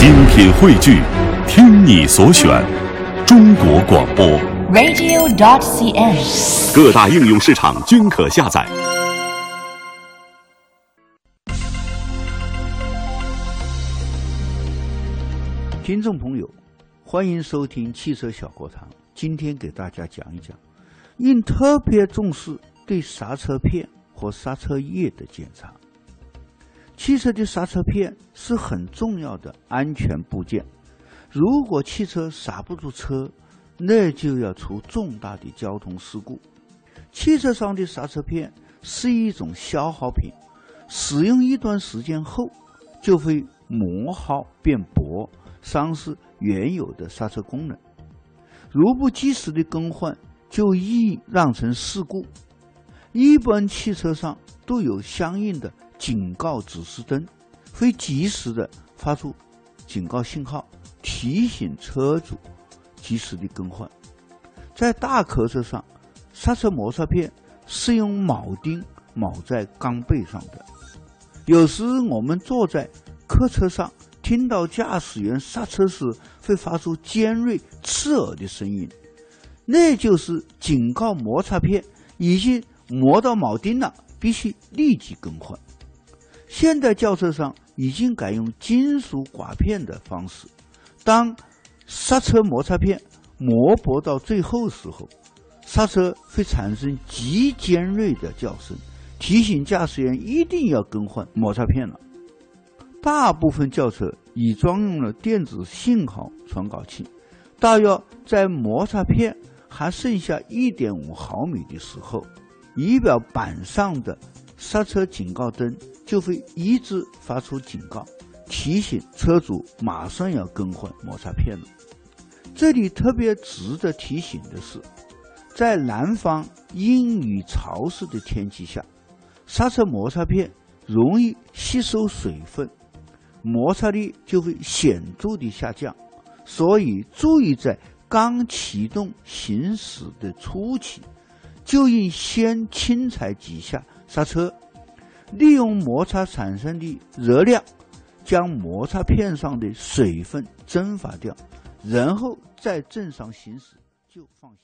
精品汇聚，听你所选，中国广播。radio.dot.cn，。各大应用市场均可下载。听众朋友，欢迎收听汽车小课堂。今天给大家讲一讲，应特别重视对刹车片和刹车液的检查。汽车的刹车片是很重要的安全部件，如果汽车刹不住车，那就要出重大的交通事故。汽车上的刹车片是一种消耗品，使用一段时间后就会磨耗变薄，丧失原有的刹车功能。如不及时的更换，就易酿成事故。一般汽车上都有相应的警告指示灯，会及时的发出警告信号，提醒车主及时的更换。在大客车上，刹车摩擦片是用铆钉铆在缸背上的。有时我们坐在客车上，听到驾驶员刹车时会发出尖锐刺耳的声音，那就是警告摩擦片已经磨到铆钉了，必须立即更换。现代轿车上已经改用金属刮片的方式，当刹车摩擦片磨薄到最后时候，刹车会产生极尖锐的叫声，提醒驾驶员一定要更换摩擦片了。大部分轿车已装用了电子信号传感器，大约在摩擦片还剩下1.5毫米的时候，仪表板上的刹车警告灯就会一直发出警告，提醒车主马上要更换摩擦片了。这里特别值得提醒的是，在南方阴雨潮湿的天气下，刹车摩擦片容易吸收水分，摩擦力就会显著的下降。所以，注意在刚启动行驶的初期，就应先轻踩几下刹车，利用摩擦产生的热量，将摩擦片上的水分蒸发掉，然后再正常行驶就放心。